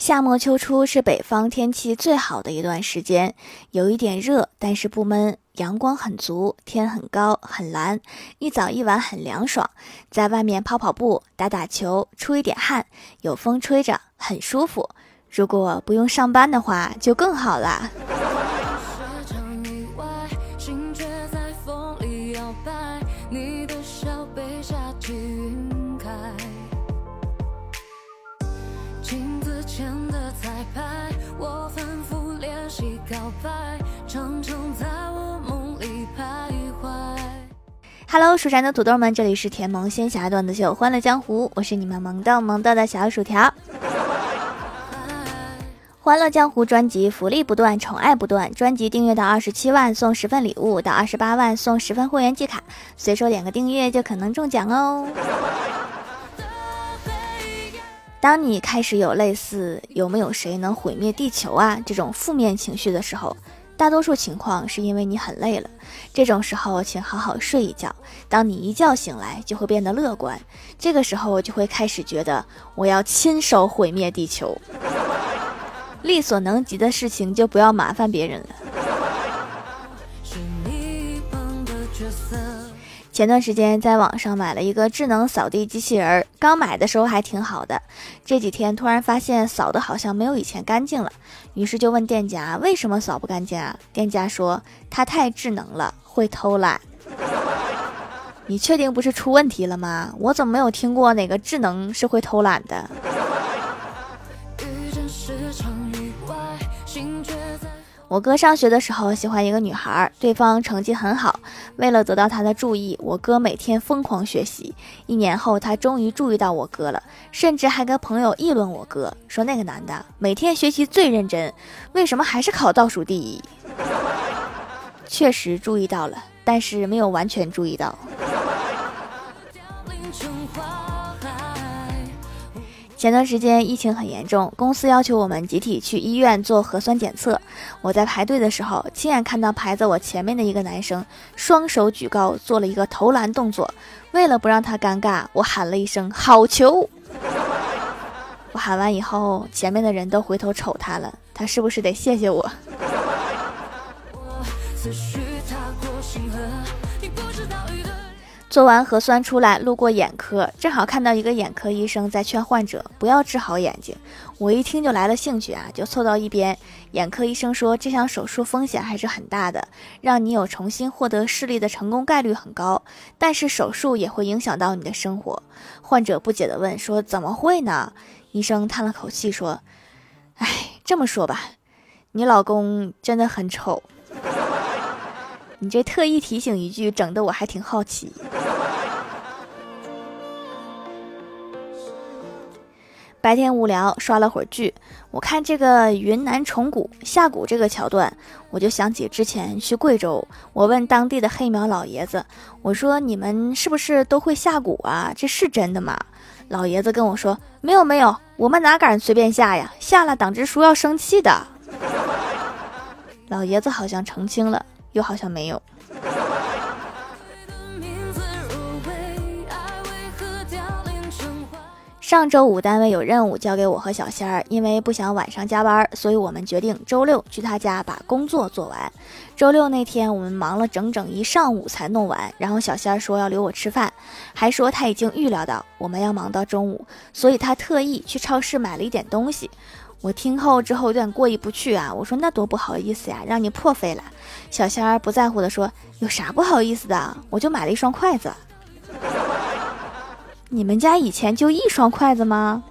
夏末秋初是北方天气最好的一段时间，有一点热，但是不闷，阳光很足，天很高很蓝，一早一晚很凉爽，在外面跑跑步、打打球，出一点汗，有风吹着，很舒服。如果不用上班的话，就更好了。Hello，蜀山的土豆们，这里是甜萌仙侠段子秀《欢乐江湖》，我是你们萌逗萌逗的小薯条。《欢乐江湖》专辑福利不断，宠爱不断。专辑订阅到二十七万送十份礼物，到二十八万送十份会员季卡，随手点个订阅就可能中奖哦。当你开始有类似“有没有谁能毁灭地球啊”这种负面情绪的时候，大多数情况是因为你很累了，这种时候请好好睡一觉。当你一觉醒来，就会变得乐观，这个时候就会开始觉得我要亲手毁灭地球，力所能及的事情就不要麻烦别人了。前段时间在网上买了一个智能扫地机器人，刚买的时候还挺好的，这几天突然发现扫的好像没有以前干净了，于是就问店家为什么扫不干净啊？店家说它太智能了，会偷懒。你确定不是出问题了吗？我怎么没有听过哪个智能是会偷懒的？我哥上学的时候喜欢一个女孩，对方成绩很好。为了得到她的注意，我哥每天疯狂学习。一年后，他终于注意到我哥了，甚至还跟朋友议论我哥，说那个男的每天学习最认真，为什么还是考倒数第一？确实注意到了，但是没有完全注意到。前段时间疫情很严重，公司要求我们集体去医院做核酸检测。我在排队的时候，亲眼看到排在我前面的一个男生双手举高，做了一个投篮动作。为了不让他尴尬，我喊了一声“好球”。我喊完以后，前面的人都回头瞅他了，他是不是得谢谢我？做完核酸出来，路过眼科，正好看到一个眼科医生在劝患者不要治好眼睛。我一听就来了兴趣啊，就凑到一边。眼科医生说，这项手术风险还是很大的，让你有重新获得视力的成功概率很高，但是手术也会影响到你的生活。患者不解地问说：“怎么会呢？”医生叹了口气说：“哎，这么说吧，你老公真的很丑。”你这特意提醒一句，整的我还挺好奇。白天无聊，刷了会儿剧。我看这个云南虫谷下蛊这个桥段，我就想起之前去贵州，我问当地的黑苗老爷子，我说：“你们是不是都会下蛊啊？这是真的吗？”老爷子跟我说：“没有没有，我们哪敢随便下呀？下了党支书要生气的。”老爷子好像澄清了。又好像没有。上周五单位有任务交给我和小仙儿，因为不想晚上加班，所以我们决定周六去他家把工作做完。周六那天我们忙了整整一上午才弄完，然后小仙儿说要留我吃饭，还说他已经预料到我们要忙到中午，所以他特意去超市买了一点东西。我听后之后有点过意不去啊！我说那多不好意思呀，让你破费了。小仙儿不在乎的说：“有啥不好意思的？我就买了一双筷子。你们家以前就一双筷子吗？”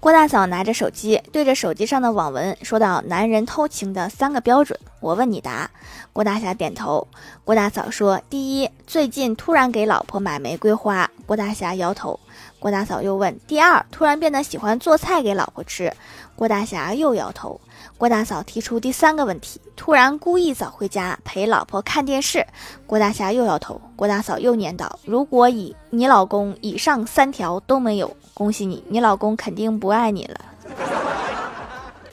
郭大嫂拿着手机，对着手机上的网文说道：“男人偷情的三个标准，我问你答。”郭大侠点头。郭大嫂说：“第一，最近突然给老婆买玫瑰花。”郭大侠摇头。郭大嫂又问：“第二，突然变得喜欢做菜给老婆吃。”郭大侠又摇头。郭大嫂提出第三个问题：突然故意早回家陪老婆看电视。郭大侠又摇头。郭大嫂又念叨：“如果以你老公以上三条都没有。”恭喜你，你老公肯定不爱你了。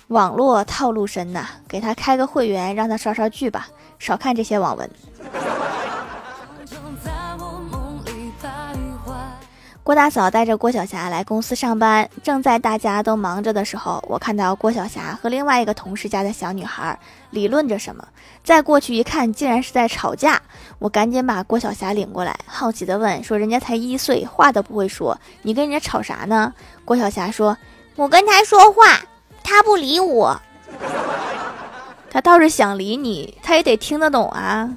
网络套路深呐，给他开个会员，让他刷刷剧吧，少看这些网文。郭大嫂带着郭晓霞来公司上班，正在大家都忙着的时候，我看到郭晓霞和另外一个同事家的小女孩理论着什么。再过去一看，竟然是在吵架。我赶紧把郭晓霞领过来，好奇的问：“说人家才一岁，话都不会说，你跟人家吵啥呢？”郭晓霞说：“我跟他说话，他不理我。他倒是想理你，他也得听得懂啊。”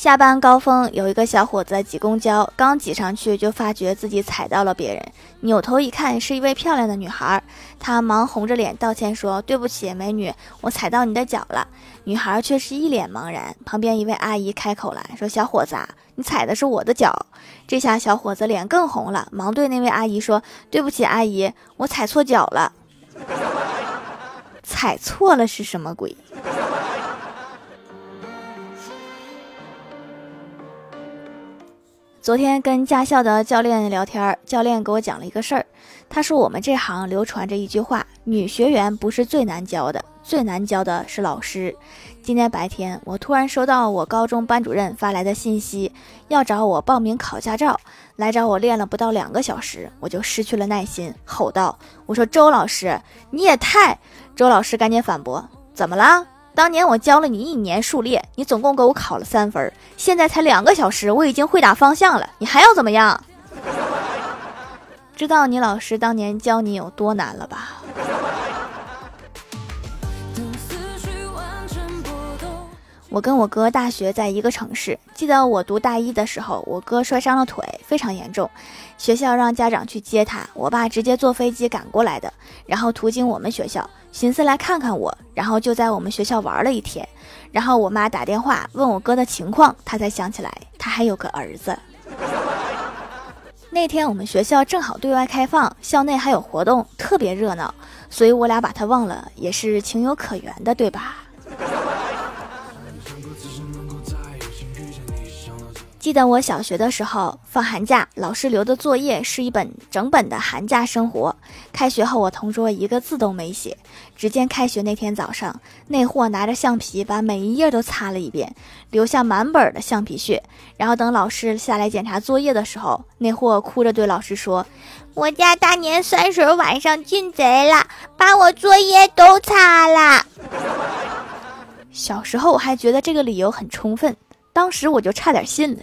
下班高峰，有一个小伙子挤公交，刚挤上去就发觉自己踩到了别人，扭头一看，是一位漂亮的女孩，他忙红着脸道歉说：“对不起，美女，我踩到你的脚了。”女孩却是一脸茫然。旁边一位阿姨开口来说：“小伙子，你踩的是我的脚。”这下小伙子脸更红了，忙对那位阿姨说：“对不起，阿姨，我踩错脚了。”踩错了是什么鬼？昨天跟驾校的教练聊天，教练给我讲了一个事儿。他说我们这行流传着一句话：女学员不是最难教的，最难教的是老师。今天白天，我突然收到我高中班主任发来的信息，要找我报名考驾照。来找我练了不到两个小时，我就失去了耐心，吼道：“我说周老师，你也太……”周老师赶紧反驳：“怎么了？”当年我教了你一年数列，你总共给我考了三分，现在才两个小时，我已经会打方向了，你还要怎么样？知道你老师当年教你有多难了吧？我跟我哥大学在一个城市，记得我读大一的时候，我哥摔伤了腿，非常严重，学校让家长去接他，我爸直接坐飞机赶过来的，然后途经我们学校，寻思来看看我，然后就在我们学校玩了一天，然后我妈打电话问我哥的情况，他才想起来他还有个儿子。那天我们学校正好对外开放，校内还有活动，特别热闹，所以我俩把他忘了，也是情有可原的，对吧？记得我小学的时候，放寒假，老师留的作业是一本整本的寒假生活。开学后，我同桌一个字都没写。只见开学那天早上，那货拿着橡皮把每一页都擦了一遍，留下满本的橡皮屑。然后等老师下来检查作业的时候，那货哭着对老师说：“我家大年三十晚上进贼了，把我作业都擦了。”小时候我还觉得这个理由很充分。当时我就差点信了。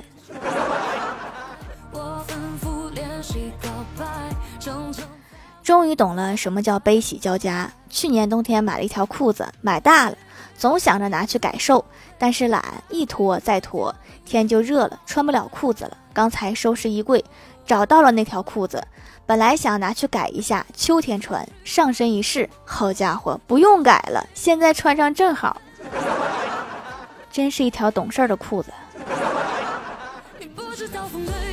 终于懂了什么叫悲喜交加。去年冬天买了一条裤子，买大了，总想着拿去改瘦，但是懒，一拖再拖，天就热了，穿不了裤子了。刚才收拾衣柜，找到了那条裤子，本来想拿去改一下，秋天穿，上身一试，好家伙，不用改了，现在穿上正好。真是一条懂事的裤子。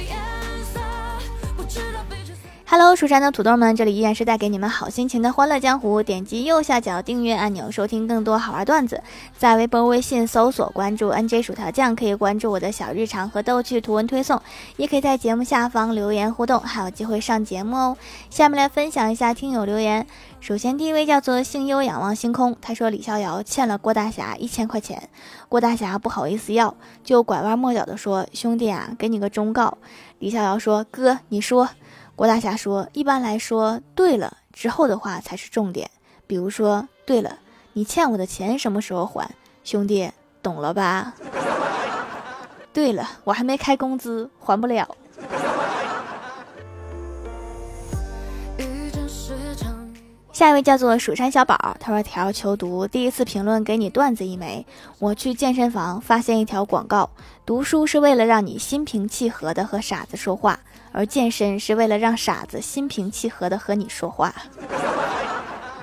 Hello，蜀山的土豆们，这里依然是带给你们好心情的欢乐江湖。点击右下角订阅按钮，收听更多好玩段子。在微博、微信搜索关注 NJ 薯条酱，可以关注我的小日常和逗趣图文推送，也可以在节目下方留言互动，还有机会上节目哦。下面来分享一下听友留言。首先，第一位叫做星优仰望星空，他说李逍遥欠了郭大侠一千块钱，郭大侠不好意思要，就拐弯抹角的说：“兄弟啊，给你个忠告。”李逍遥说：“哥，你说。”郭大侠说：“一般来说，对了之后的话才是重点。比如说，对了，你欠我的钱什么时候还？兄弟，懂了吧？对了，我还没开工资，还不了。”下一位叫做蜀山小宝，他说：“条求读，第一次评论给你段子一枚。我去健身房发现一条广告，读书是为了让你心平气和的和傻子说话，而健身是为了让傻子心平气和的和你说话。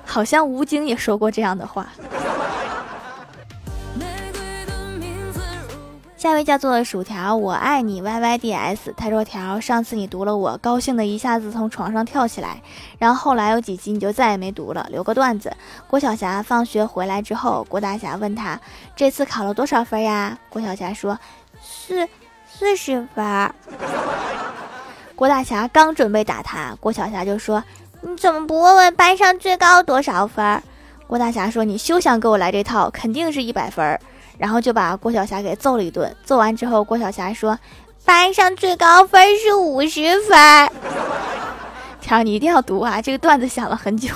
好像吴京也说过这样的话。”下一位叫做薯条，我爱你 Y Y D S。他说：“条，上次你读了，我高兴的一下子从床上跳起来。然后后来有几集你就再也没读了。留个段子：郭晓霞放学回来之后，郭大侠问他这次考了多少分呀？郭晓霞说：四四十分。郭大侠刚准备打他，郭晓霞就说：你怎么不问问班上最高多少分？郭大侠说：“你休想给我来这套，肯定是一百分。”然后就把郭晓霞给揍了一顿。揍完之后，郭晓霞说：“班上最高分是五十分。”条，你一定要读啊！这个段子想了很久。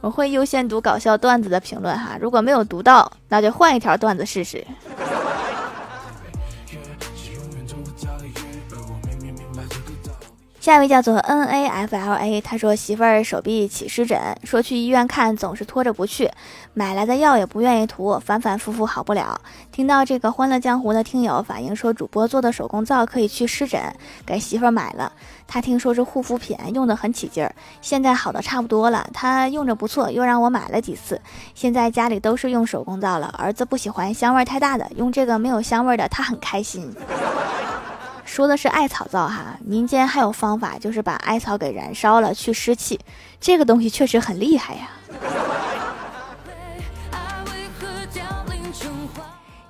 我会优先读搞笑段子的评论哈，如果没有读到，那就换一条段子试试。下一位叫做 N A F L A，他说媳妇儿手臂起湿疹，说去医院看，总是拖着不去，买来的药也不愿意涂，反反复复好不了。听到这个欢乐江湖的听友反映说，主播做的手工皂可以去湿疹，给媳妇儿买了。他听说是护肤品，用的很起劲儿，现在好的差不多了。他用着不错，又让我买了几次。现在家里都是用手工皂了，儿子不喜欢香味太大的，用这个没有香味的，他很开心。说的是艾草皂哈，民间还有方法，就是把艾草给燃烧了去湿气，这个东西确实很厉害呀。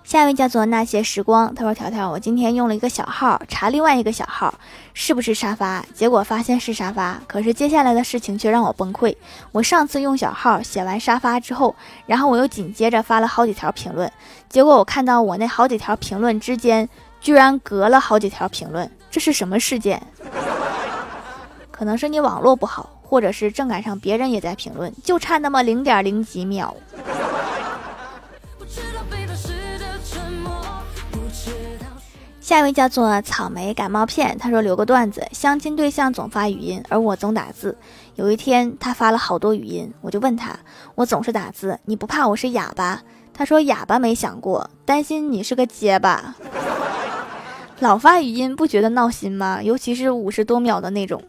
下一位叫做那些时光，他说条条，我今天用了一个小号查另外一个小号是不是沙发，结果发现是沙发，可是接下来的事情却让我崩溃。我上次用小号写完沙发之后，然后我又紧接着发了好几条评论，结果我看到我那好几条评论之间。居然隔了好几条评论，这是什么事件？可能是你网络不好，或者是正赶上别人也在评论，就差那么零点零几秒。下一位叫做草莓感冒片，他说留个段子：相亲对象总发语音，而我总打字。有一天他发了好多语音，我就问他：我总是打字，你不怕我是哑巴？他说哑巴没想过，担心你是个结巴。老发语音不觉得闹心吗？尤其是五十多秒的那种。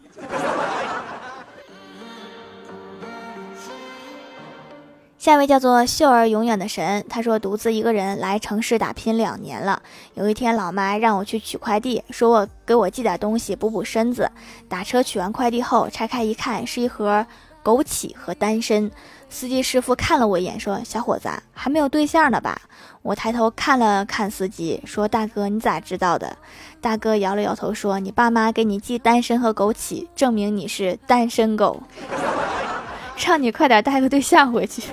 下一位叫做秀儿永远的神，他说独自一个人来城市打拼两年了。有一天，老妈让我去取快递，说我给我寄点东西补补身子。打车取完快递后，拆开一看，是一盒枸杞和丹参。司机师傅看了我一眼，说：“小伙子还没有对象呢吧？”我抬头看了看司机，说：“大哥，你咋知道的？”大哥摇了摇头，说：“你爸妈给你寄单身和枸杞，证明你是单身狗，让你快点带个对象回去。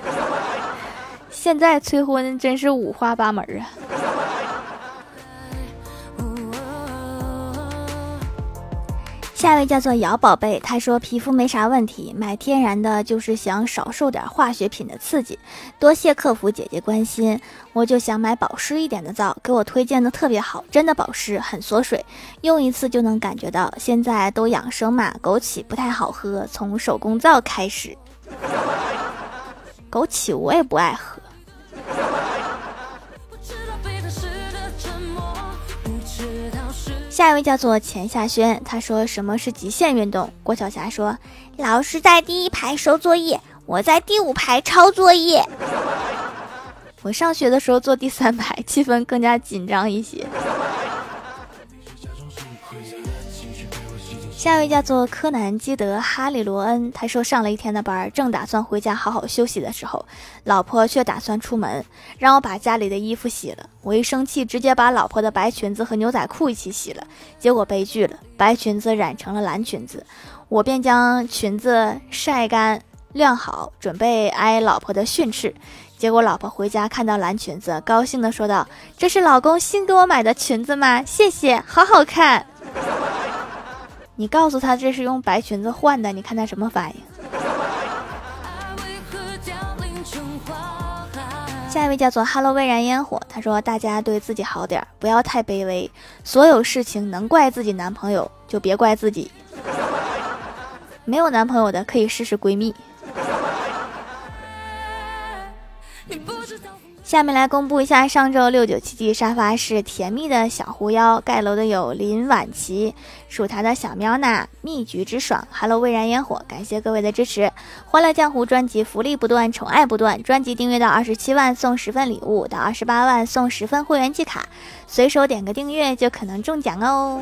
现在催婚真是五花八门啊。”下一位叫做姚宝贝，他说皮肤没啥问题，买天然的就是想少受点化学品的刺激。多谢客服姐姐关心，我就想买保湿一点的皂，给我推荐的特别好，真的保湿很锁水，用一次就能感觉到。现在都养生嘛，枸杞不太好喝，从手工皂开始。枸杞我也不爱喝。下一位叫做钱夏轩，他说什么是极限运动？郭晓霞说，老师在第一排收作业，我在第五排抄作业。我上学的时候坐第三排，气氛更加紧张一些。下一位叫做柯南基德哈利罗恩，他说上了一天的班，正打算回家好好休息的时候，老婆却打算出门，让我把家里的衣服洗了。我一生气，直接把老婆的白裙子和牛仔裤一起洗了，结果悲剧了，白裙子染成了蓝裙子。我便将裙子晒干晾好，准备挨老婆的训斥。结果老婆回家看到蓝裙子，高兴地说道：“这是老公新给我买的裙子吗？谢谢，好好看。”你告诉他这是用白裙子换的，你看他什么反应？下一位叫做 Hello 未燃烟火，他说：“大家对自己好点，不要太卑微。所有事情能怪自己男朋友，就别怪自己。没有男朋友的可以试试闺蜜。”下面来公布一下上周六九七七沙发是甜蜜的小狐妖盖楼的有林婉琪，属它的小喵娜，蜜橘之爽，Hello 蔚然烟火，感谢各位的支持，欢乐江湖专辑福利不断，宠爱不断，专辑订阅到二十七万送十份礼物，到二十八万送十份会员季卡，随手点个订阅就可能中奖哦。